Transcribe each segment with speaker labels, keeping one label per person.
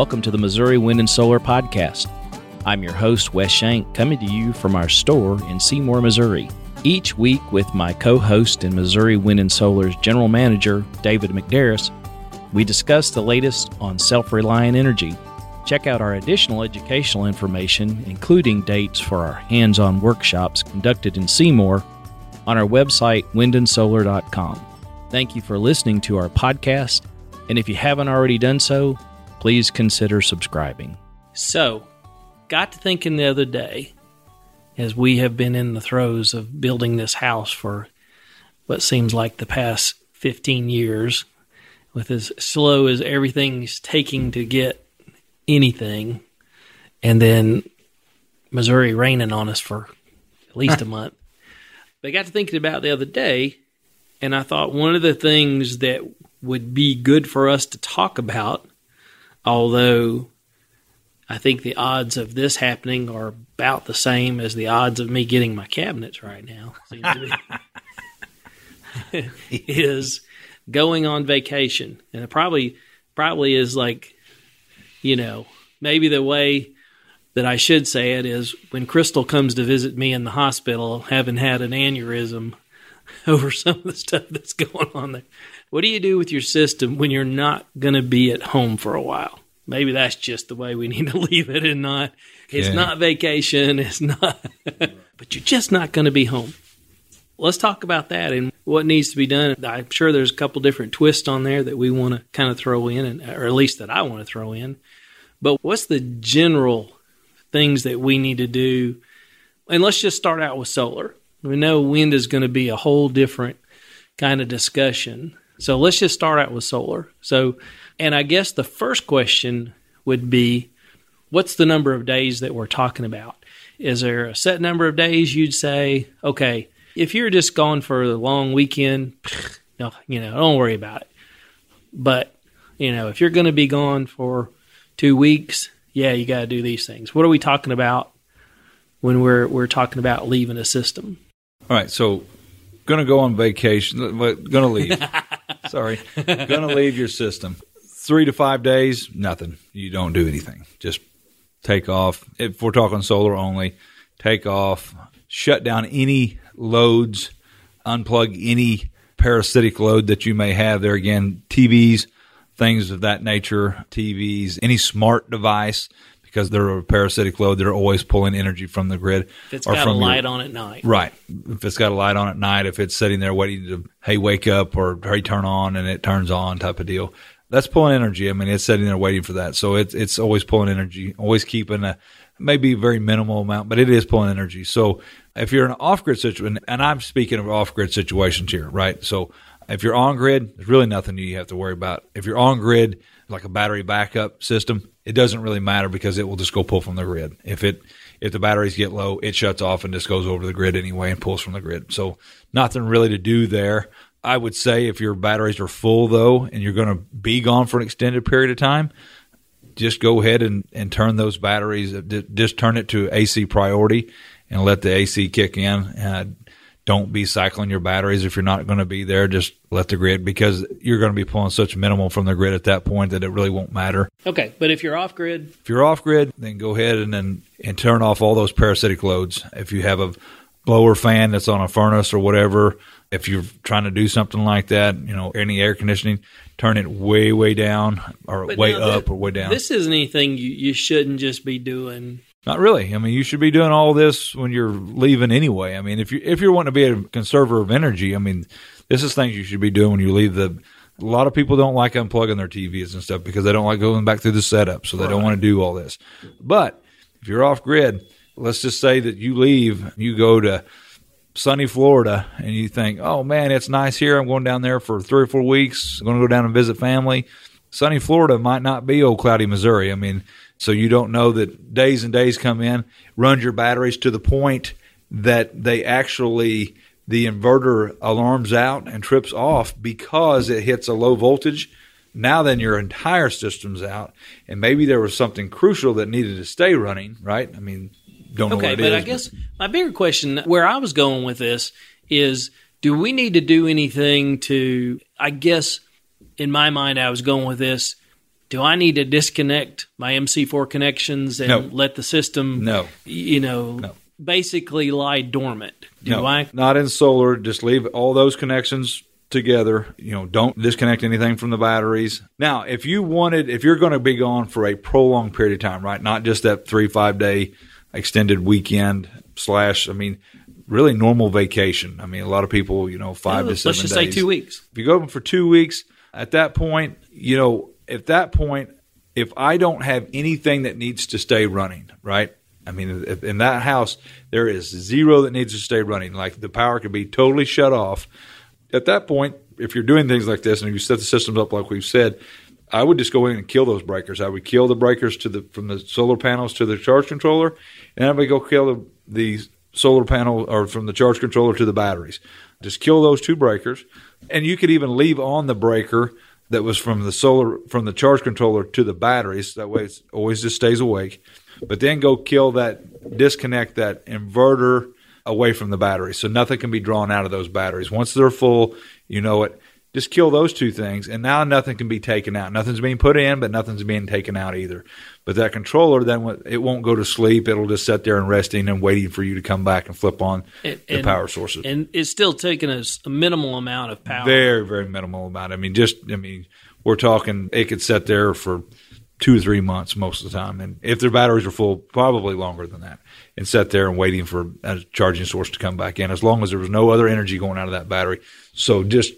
Speaker 1: Welcome to the Missouri Wind and Solar Podcast. I'm your host, Wes Shank, coming to you from our store in Seymour, Missouri. Each week, with my co host and Missouri Wind and Solar's general manager, David McDarris, we discuss the latest on self reliant energy. Check out our additional educational information, including dates for our hands on workshops conducted in Seymour, on our website, windandsolar.com. Thank you for listening to our podcast, and if you haven't already done so, please consider subscribing. So, got to thinking the other day, as we have been in the throes of building this house for what seems like the past 15 years, with as slow as everything's taking to get anything, and then Missouri raining on us for at least a month. But I got to thinking about the other day, and I thought one of the things that would be good for us to talk about, although I think the odds of this happening are about the same as the odds of me getting my cabinets right now. is going on vacation, and it probably probably is like, you know, maybe the way that I should say it is when Crystal comes to visit me in the hospital, having had an aneurysm over some of the stuff that's going on there. What do you do with your system when you're not going to be at home for a while? Maybe that's just the way we need to leave it and not, it's yeah. not vacation. It's not, but you're just not going to be home. Let's talk about that and what needs to be done. I'm sure there's a couple different twists on there that we want to kind of throw in, and, or at least that I want to throw in. But what's the general things that we need to do? And let's just start out with solar. We know wind is going to be a whole different kind of discussion. So let's just start out with solar. So, and I guess the first question would be what's the number of days that we're talking about? Is there a set number of days you'd say, okay, if you're just gone for a long weekend, no, you know, don't worry about it. But, you know, if you're going to be gone for two weeks, yeah, you got to do these things. What are we talking about when we're we're talking about leaving a system?
Speaker 2: All right, so to go on vacation. To leave. Sorry, to leave your system. Three to five days, nothing. You don't do anything. Just take off. If we're talking solar only, take off. Shut down any loads. Unplug any parasitic load that you may have there. Again, TVs, things of that nature. TVs, any smart device because they're a parasitic load. They're always pulling energy from the grid.
Speaker 1: If it's got a light your, on at night.
Speaker 2: Right. If it's got a light on at night, if it's sitting there waiting to, hey, wake up or hey, turn on and it turns on type of deal. That's pulling energy. I mean, it's sitting there waiting for that. So it's, it's always pulling energy, always keeping a, maybe a very minimal amount, but it is pulling energy. So if you're in an off grid situation, and I'm speaking of off grid situations here, right? So if you're on grid, there's really nothing you have to worry about. If you're on grid, like a battery backup system, it doesn't really matter because it will just go pull from the grid. If it if the batteries get low, it shuts off and just goes over the grid anyway and pulls from the grid. So nothing really to do there. I would say if your batteries are full though and you're going to be gone for an extended period of time, just go ahead and, and turn those batteries, just turn it to AC priority and let the AC kick in. Uh, don't be cycling your batteries if you're not going to be there. Just let the grid because you're going to be pulling such minimal from the grid at that point that it really won't matter.
Speaker 1: Okay, but if you're off grid,
Speaker 2: if you're off grid, then go ahead and then and turn off all those parasitic loads. If you have a blower fan that's on a furnace or whatever, if you're trying to do something like that, you know, any air conditioning, turn it way way down or but way up or way down.
Speaker 1: This isn't anything you, you shouldn't just be doing
Speaker 2: not really. I mean, you should be doing all this when you're leaving anyway. I mean, if you if you're wanting to be a conserver of energy, I mean, this is things you should be doing when you leave the. A lot of people don't like unplugging their TVs and stuff because they don't like going back through the setup, so they right. don't want to do all this. But if you're off grid, let's just say that you leave, you go to sunny Florida, and you think, "Oh man, it's nice here. I'm going down there for three or four weeks. I'm going to go down and visit family." Sunny Florida might not be old cloudy Missouri. I mean, so you don't know that days and days come in, runs your batteries to the point that they actually the inverter alarms out and trips off because it hits a low voltage. Now then your entire system's out, and maybe there was something crucial that needed to stay running, right? I mean, don't know
Speaker 1: okay,
Speaker 2: what
Speaker 1: but
Speaker 2: is,
Speaker 1: I guess my bigger question, where I was going with this, is: Do we need to do anything to? I guess in my mind, I was going with this do I need to disconnect my MC4 connections and
Speaker 2: No.
Speaker 1: let the system,
Speaker 2: No.
Speaker 1: you know,
Speaker 2: No.
Speaker 1: basically lie dormant? Do
Speaker 2: No,
Speaker 1: I?
Speaker 2: Not in solar. Just leave all those connections together. You know, don't disconnect anything from the batteries. Now, if you wanted, if you're going to be gone for a prolonged period of time, right? Not just that three, five day extended weekend slash, I mean, really normal vacation. I mean, a lot of people, you know, five to seven Let's
Speaker 1: just
Speaker 2: days.
Speaker 1: say two weeks.
Speaker 2: If you go for two weeks, at that point, you know, at that point, if I don't have anything that needs to stay running, right? I mean, in that house, there is zero that needs to stay running. Like the power could be totally shut off. At that point, if you're doing things like this and you set the systems up like we've said, I would just go in and kill those breakers. I would kill the breakers to the from the solar panels to the charge controller, and I would go kill the, the solar panel or from the charge controller to the batteries. Just kill those two breakers, and you could even leave on the breaker that was from the solar from the charge controller to the batteries. That way, it always just stays awake. But then go kill that, disconnect that inverter away from the battery, so nothing can be drawn out of those batteries. Once they're full, you know it. Just kill those two things, and now nothing can be taken out. Nothing's being put in, but nothing's being taken out either. But that controller, then it won't go to sleep. It'll just sit there and resting and waiting for you to come back and flip on
Speaker 1: And-
Speaker 2: the
Speaker 1: and-
Speaker 2: power sources.
Speaker 1: And it's still taking us a minimal amount of power.
Speaker 2: Very, very minimal amount. I mean, just I mean, we're talking it could sit there for two or three months most of the time, and if their batteries are full, probably longer than that, and sit there and waiting for a charging source to come back in. As long as there was no other energy going out of that battery, so just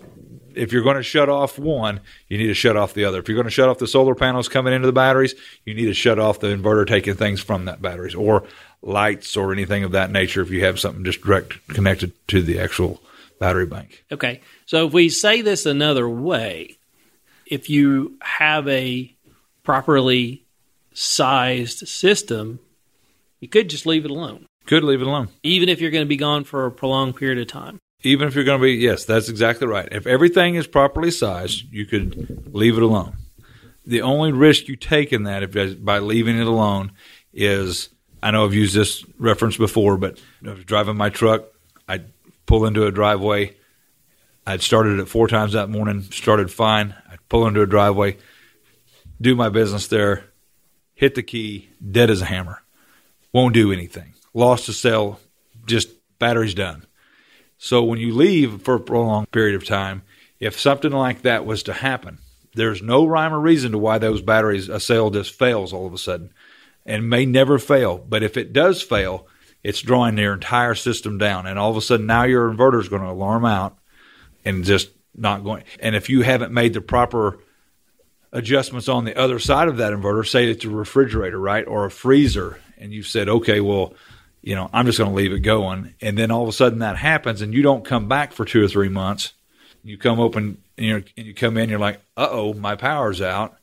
Speaker 2: if you're going to shut off one, you need to shut off the other. If you're going to shut off the solar panels coming into the batteries, you need to shut off the inverter taking things from that batteries or lights or anything of that nature. If you have something just direct connected to the actual battery bank.
Speaker 1: Okay. So if we say this another way, if you have a properly sized system, you could just leave it alone,
Speaker 2: Could leave it alone.
Speaker 1: even if you're going to be gone for a prolonged period of time.
Speaker 2: Even if you're going to be yes that's exactly right. If everything is properly sized you could leave it alone. The only risk you take in that if by leaving it alone is i know i've used this reference before but I was driving my truck i'd pull into a driveway i'd started it four times that morning started fine i'd pull into a driveway do my business there hit the key dead as a hammer. Won't do anything. Lost a cell just battery's done so when you leave for a prolonged period of time, if something like that was to happen, there's no rhyme or reason to why those batteries, a cell just fails all of a sudden and may never fail. But if it does fail, it's drawing their entire system down. And all of a sudden now your inverter is going to alarm out and just not going. And if you haven't made the proper adjustments on the other side of that inverter, say it's a refrigerator, right? Or a freezer, and you've said, okay, well, you know, I'm just going to leave it going. And then all of a sudden that happens and you don't come back for two or three months. You come open and, you're, and you come in, you're like, uh oh, my power's out.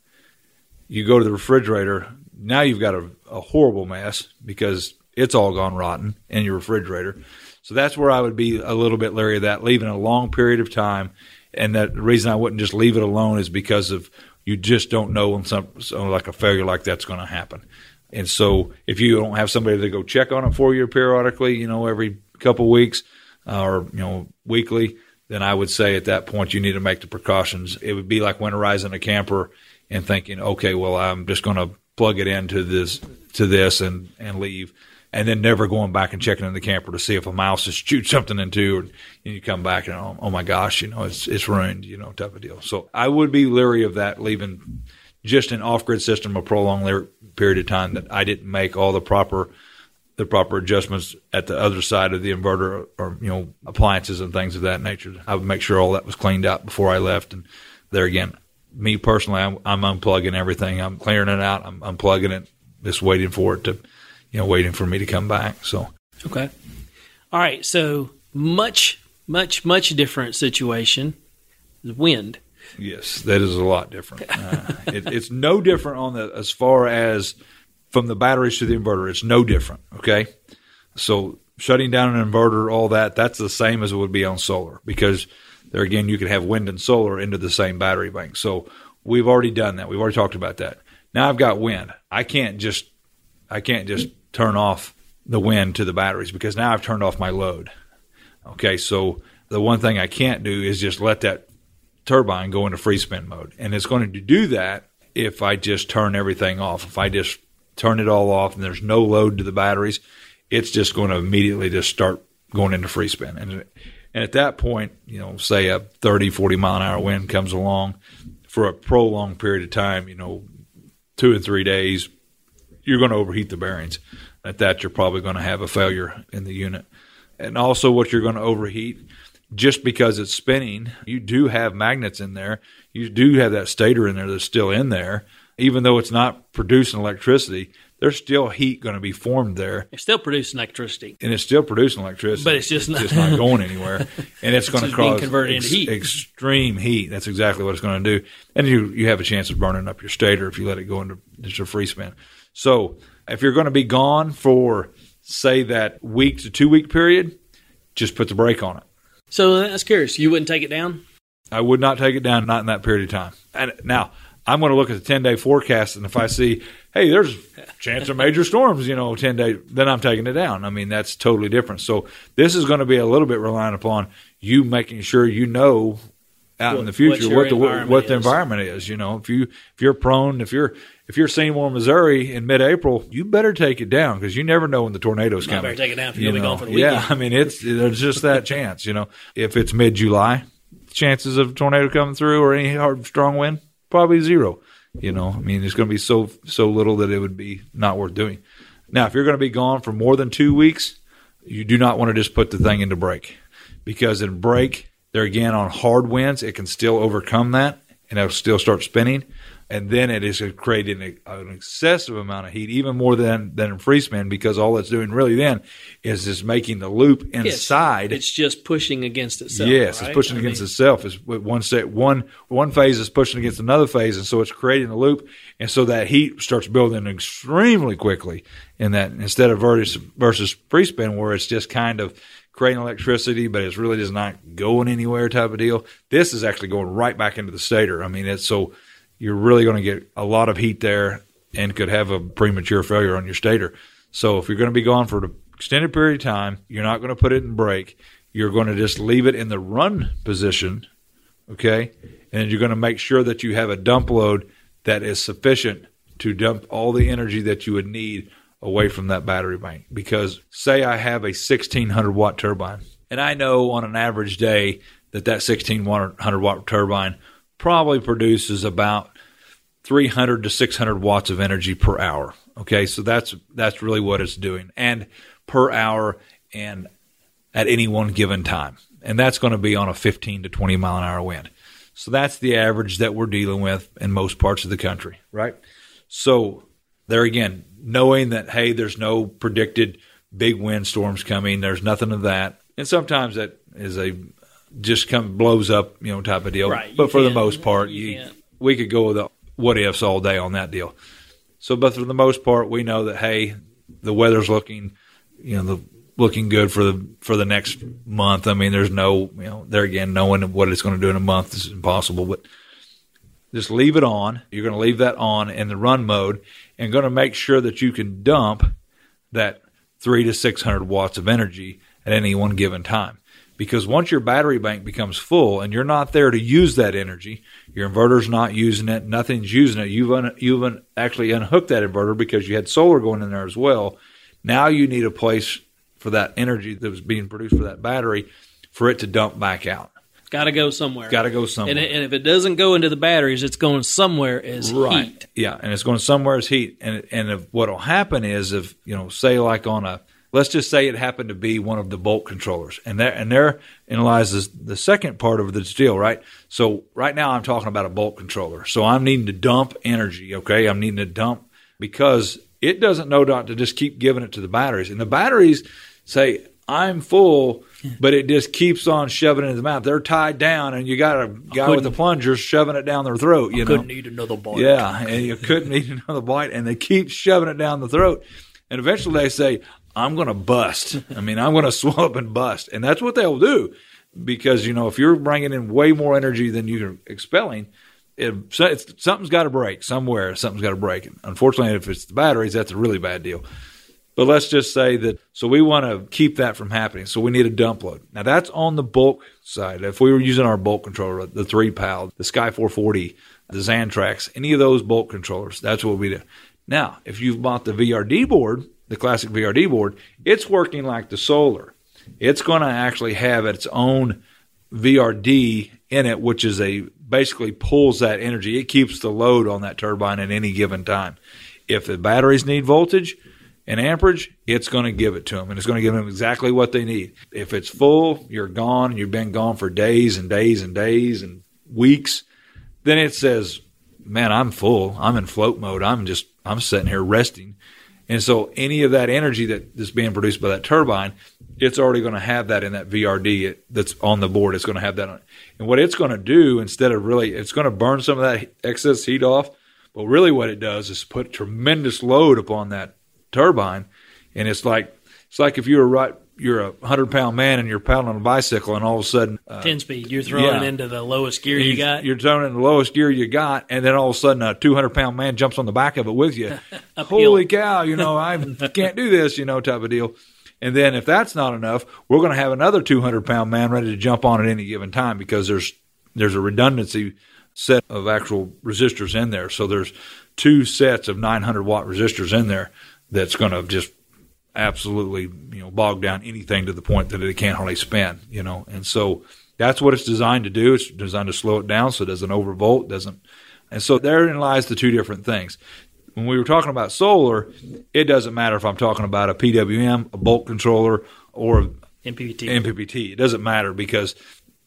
Speaker 2: You go to the refrigerator. Now you've got a, a horrible mess because it's all gone rotten in your refrigerator. So that's where I would be a little bit leery of that, leaving a long period of time. And that the reason I wouldn't just leave it alone is because of you just don't know when some, so like a failure like that's going to happen. And so if you don't have somebody to go check on it for you periodically, you know, every couple weeks uh, or, you know, weekly, then I would say at that point you need to make the precautions. It would be like winterizing a camper and thinking, okay, well, I'm just going to plug it into this, to this and, and leave. And then never going back and checking in the camper to see if a mouse has chewed something into, and you come back and oh, oh my gosh, you know it's it's ruined, you know, type of deal. So I would be leery of that, leaving just an off-grid system a prolonged period of time that I didn't make all the proper the proper adjustments at the other side of the inverter or you know appliances and things of that nature. I would make sure all that was cleaned out before I left. And there again, me personally, I'm, I'm unplugging everything. I'm clearing it out. I'm unplugging it, just waiting for it to, you know, waiting for me to come back. So
Speaker 1: Okay. All right. So much, much, much different situation. Wind.
Speaker 2: Yes, that is a lot different. Uh, it, it's no different on the as far as from the batteries to the inverter. It's no different. Okay, so shutting down an inverter, all that, that's the same as it would be on solar because there again you can have wind and solar into the same battery bank. So we've already done that. We've already talked about that. Now I've got wind. I can't just I can't just turn off the wind to the batteries because now I've turned off my load. Okay, so the one thing I can't do is just let that turbine go into free spin mode. And it's going to do that if I just turn everything off. If I just turn it all off and there's no load to the batteries, it's just going to immediately just start going into free spin. And, and at that point, you know, say a 30, 40 mile an hour wind comes along for a prolonged period of time, you know, two and three days, you're going to overheat the bearings. At that, you're probably going to have a failure in the unit. And also, what you're going to overheat, just because it's spinning, you do have magnets in there. You do have that stator in there that's still in there. Even though it's not producing electricity, there's still heat going to be formed there.
Speaker 1: It's still producing electricity,
Speaker 2: and it's still producing electricity,
Speaker 1: but it's just
Speaker 2: it's
Speaker 1: not,
Speaker 2: just not going anywhere, and it's, it's going to cause
Speaker 1: converted ex- into heat.
Speaker 2: extreme heat. That's exactly what it's going to do, and you you have a chance of burning up your stator if you let it go into just a free spin. So if you're going to be gone for say that week to two week period, just put the brake on it.
Speaker 1: So that's curious. You wouldn't take it down?
Speaker 2: I would not take it down, not in that period of time. And now I'm going to look at the 10 day forecast, and if I see, hey, there's a chance of major storms, you know, 10 day, then I'm taking it down. I mean, that's totally different. So this is going to be a little bit reliant upon you making sure you know out what, in the future what the what the environment is. You know, if you if you're prone, if you're if you're Seymour, Missouri in mid-April, you better take it down because you never know when the tornado's coming.
Speaker 1: Better take it down if you're you going to be gone for the
Speaker 2: weekend. Yeah, I mean it's there's just that chance. You know, if it's mid-July, chances of a tornado coming through or any hard strong wind probably zero. You know, I mean, it's going to be so so little that it would be not worth doing. Now, if you're going to be gone for more than two weeks, you do not want to just put the thing into brake because in brake, there again on hard winds, it can still overcome that and it'll still start spinning and then it is creating an excessive amount of heat, even more than than in free spin, because all it's doing really then is just making the loop inside.
Speaker 1: It's, it's just pushing against itself.
Speaker 2: Yes,
Speaker 1: right?
Speaker 2: it's pushing I against mean, itself. It's one set one one phase is pushing against another phase, and so it's creating a loop, and so that heat starts building extremely quickly. In that instead of versus versus free spin, where it's just kind of creating electricity, but it's really just not going anywhere type of deal. This is actually going right back into the stator. I mean, it's so you're really going to get a lot of heat there and could have a premature failure on your stator. So if you're going to be gone for an extended period of time, you're not going to put it in brake. You're going to just leave it in the run position, okay? And you're going to make sure that you have a dump load that is sufficient to dump all the energy that you would need away from that battery bank. Because say I have a 1600 watt turbine, and I know on an average day that that 1600 watt turbine probably produces about 300 to 600 watts of energy per hour. Okay, so that's that's really what it's doing, and per hour, and at any one given time, and that's going to be on a 15 to 20 mile an hour wind. So that's the average that we're dealing with in most parts of the country, right? So there again, knowing that hey, there's no predicted big wind storms coming, there's nothing of that, and sometimes that is a just come blows up, you know, type of deal.
Speaker 1: Right.
Speaker 2: But for the most part, you, you we could go with the what ifs all day on that deal. So, but for the most part, we know that hey, the weather's looking, you know, the looking good for the for the next month. I mean, there's no, you know, there again, knowing what it's going to do in a month is impossible. But just leave it on. You're going to leave that on in the run mode, and going to make sure that you can dump that three to six hundred watts of energy at any one given time because once your battery bank becomes full and you're not there to use that energy, your inverter's not using it, nothing's using it. You've un, you've un, actually unhooked that inverter because you had solar going in there as well. Now you need a place for that energy that was being produced for that battery for it to dump back out.
Speaker 1: Got to go somewhere.
Speaker 2: Got to go somewhere.
Speaker 1: And, and, if it doesn't go into the batteries, it's going somewhere as right. heat.
Speaker 2: Yeah, and it's going somewhere as heat. And and what'll happen is if you know, say like on a let's just say it happened to be one of the bolt controllers, and there and therein lies the, the second part of this deal, right? So right now I'm talking about a bolt controller, so I'm needing to dump energy. Okay, I'm needing to dump because it doesn't know not to just keep giving it to the batteries, and the batteries say I'm full, but it just keeps on shoving it in the mouth. They're tied down, and you got a guy with a plunger shoving it down their throat. You
Speaker 1: I
Speaker 2: know,
Speaker 1: couldn't eat another bite.
Speaker 2: Yeah, and you couldn't eat another bite, and they keep shoving it down the throat. And eventually they say, I'm going to bust. I mean, I'm going to swell up and bust. And that's what they'll do because, you know, if you're bringing in way more energy than you're expelling, it, something's got to break somewhere. Something's got to break. Unfortunately, if it's the batteries, that's a really bad deal. But let's just say that, so we want to keep that from happening. So we need a dump load. Now that's on the bulk side. If we were using our bulk controller, the three PAL, the Sky 440, the Xantrex, any of those bolt controllers. That's what we do. Now, if you've bought the VRD board, the classic VRD board, it's working like the solar. It's going to actually have its own VRD in it, which is a basically pulls that energy. It keeps the load on that turbine at any given time. If the batteries need voltage and amperage, it's going to give it to them, and it's going to give them exactly what they need. If it's full, you're gone, you've been gone for days and days and days and weeks. Then it says, "Man, I'm full. I'm in float mode. I'm just I'm sitting here resting." And so any of that energy that is being produced by that turbine, it's already going to have that in that VRD that's on the board. It's going to have that on. And what it's going to do instead of really, it's going to burn some of that excess heat off. But really, what it does is put tremendous load upon that turbine, and it's like it's like if you were right, you're a hundred pound man and you're paddling on a bicycle, and all of a sudden, uh,
Speaker 1: ten speed, you're throwing
Speaker 2: yeah.
Speaker 1: into the lowest gear you got.
Speaker 2: You're throwing in the lowest gear you got, and then all of a sudden, a 200 pound man jumps on the back of it with you. Holy cow! You know, I can't do this. You know, type of deal. And then if that's not enough, we're going to have another 200 pound man ready to jump on at any given time because there's there's a redundancy set of actual resistors in there. So there's two sets of 900 watt resistors in there that's going to just absolutely you know bog down anything to the point that it can't hardly spin. You know, and so that's what it's designed to do. It's designed to slow it down so it doesn't overvolt, doesn't. And so therein lies the two different things when we were talking about solar, it doesn't matter if I'm talking about a PWM, a bolt controller, or
Speaker 1: MPPT.
Speaker 2: MPPT. It doesn't matter because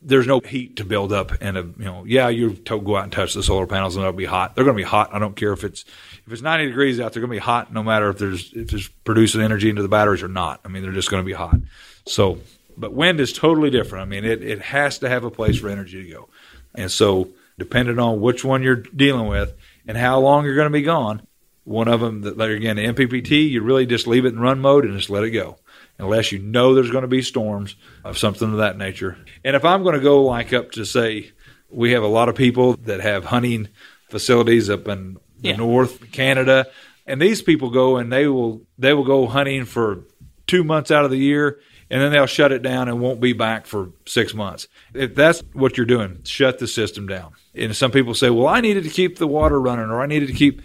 Speaker 2: there's no heat to build up. And a you know, yeah, you go out and touch the solar panels and they'll be hot. They're going to be hot. I don't care if it's if it's 90 degrees out. They're going to be hot no matter if there's if it's producing energy into the batteries or not. I mean, they're just going to be hot. So, but wind is totally different. I mean, it it has to have a place for energy to go. And so, depending on which one you're dealing with and how long you're going to be gone, one of them that again the MPPT, you really just leave it in run mode and just let it go, unless you know there's going to be storms of something of that nature. And if I'm going to go like up to say, we have a lot of people that have hunting facilities up in the
Speaker 1: Yeah.
Speaker 2: north Canada, and these people go and they will they will go hunting for two months out of the year. And then they'll shut it down and won't be back for six months. If that's what you're doing, shut the system down. And some people say, "Well, I needed to keep the water running, or I needed to keep."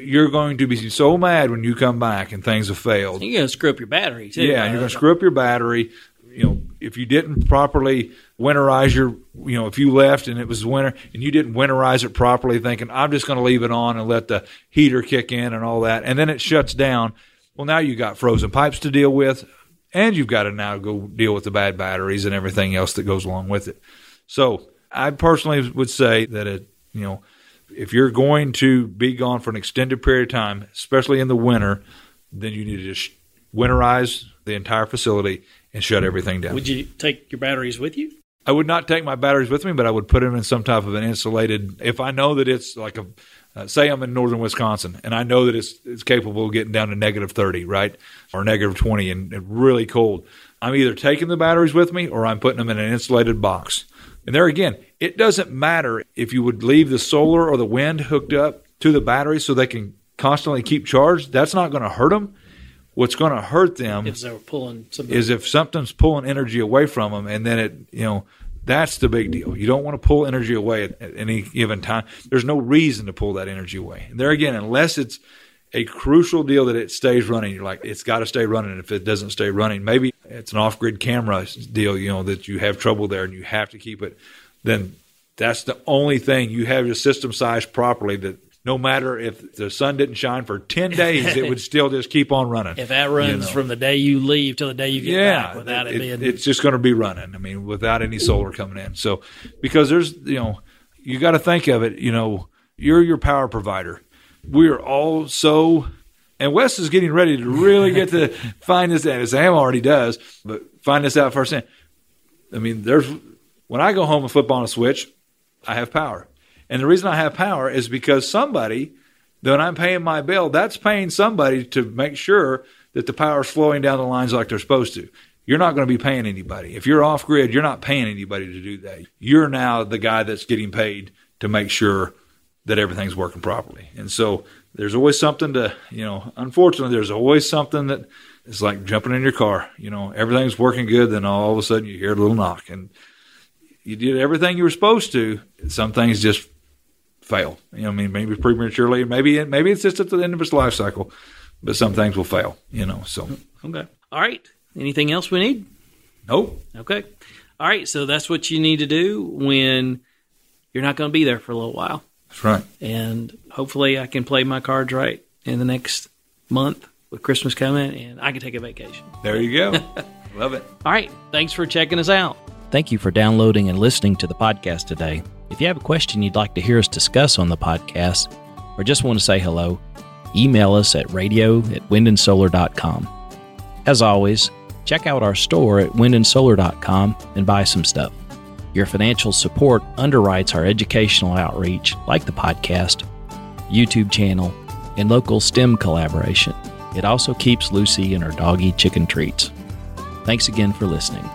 Speaker 2: You're going to be so mad when you come back and things have failed.
Speaker 1: You're going to screw up your battery too.
Speaker 2: Yeah, you're going to screw up your battery. You know, if you didn't properly winterize your, you know, if you left and it was winter and you didn't winterize it properly, thinking I'm just going to leave it on and let the heater kick in and all that, and then it shuts down. Well, now you've got frozen pipes to deal with, and you've got to now go deal with the bad batteries and everything else that goes along with it. So, I personally would say that it, you know, if you're going to be gone for an extended period of time, especially in the winter, then you need to just winterize the entire facility and shut everything down.
Speaker 1: Would you take your batteries with you?
Speaker 2: I would not take my batteries with me, but I would put them in some type of an insulated. If I know that it's like a, uh, say I'm in northern Wisconsin and I know that it's it's capable of getting down to negative thirty, right, or negative twenty, and, and really cold. I'm either taking the batteries with me or I'm putting them in an insulated box. And there again, it doesn't matter if you would leave the solar or the wind hooked up to the battery so they can constantly keep charged. That's not going to hurt them. What's going to hurt them
Speaker 1: If they were pulling
Speaker 2: is if something's pulling energy away from them, and then it, you know, that's the big deal. You don't want to pull energy away at, at any given time. There's no reason to pull that energy away. And there again, unless it's a crucial deal that it stays running, you're like, it's got to stay running. If it doesn't stay running, maybe it's an off grid camera deal, you know, that you have trouble there and you have to keep it, then that's the only thing you have your system sized properly that no matter if the sun didn't shine for 10 days, it would still just keep on running.
Speaker 1: if that runs
Speaker 2: know.
Speaker 1: from the day you leave till the day you get
Speaker 2: yeah,
Speaker 1: back without it,
Speaker 2: it-
Speaker 1: being
Speaker 2: it's just going to be running. I mean, without any solar coming in. So, because there's, you know, you got to think of it. You know, you're your power provider. We're all so, and Wes is getting ready to really get to find this out. As Sam already does, but find this out firsthand. I mean, there's when I go home and flip on a switch, I have power, and the reason I have power is because somebody when I'm paying my bill, that's paying somebody to make sure that the power is flowing down the lines like they're supposed to. You're not going to be paying anybody. If you're off grid, you're not paying anybody to do that. You're now the guy that's getting paid to make sure that everything's working properly. And so there's always something to, you know, unfortunately, there's always something that is like jumping in your car. You know, everything's working good, then all of a sudden you hear a little knock and you did everything you were supposed to. Some things just fail. You know, I mean, maybe prematurely, maybe it, maybe it's just at the end of its life cycle, but some things will fail. You know, so
Speaker 1: Okay. All right. Anything else we need?
Speaker 2: nope.
Speaker 1: Okay. All right. So that's what you need to do when you're not going to be there for a little while.
Speaker 2: That's right.
Speaker 1: And hopefully I can play my cards right in the next month with Christmas coming and I can take a vacation.
Speaker 2: There you go. Love it.
Speaker 1: All right. Thanks for checking us out. Thank you for downloading and listening to the podcast today. If you have a question you'd like to hear us discuss on the podcast or just want to say hello, email us at radio at windandsolar.com. As always, check out our store at windandsolar.com and buy some stuff. Your financial support underwrites our educational outreach, like the podcast, YouTube channel, and local STEM collaboration. It also keeps Lucy and her doggy chicken treats. Thanks again for listening.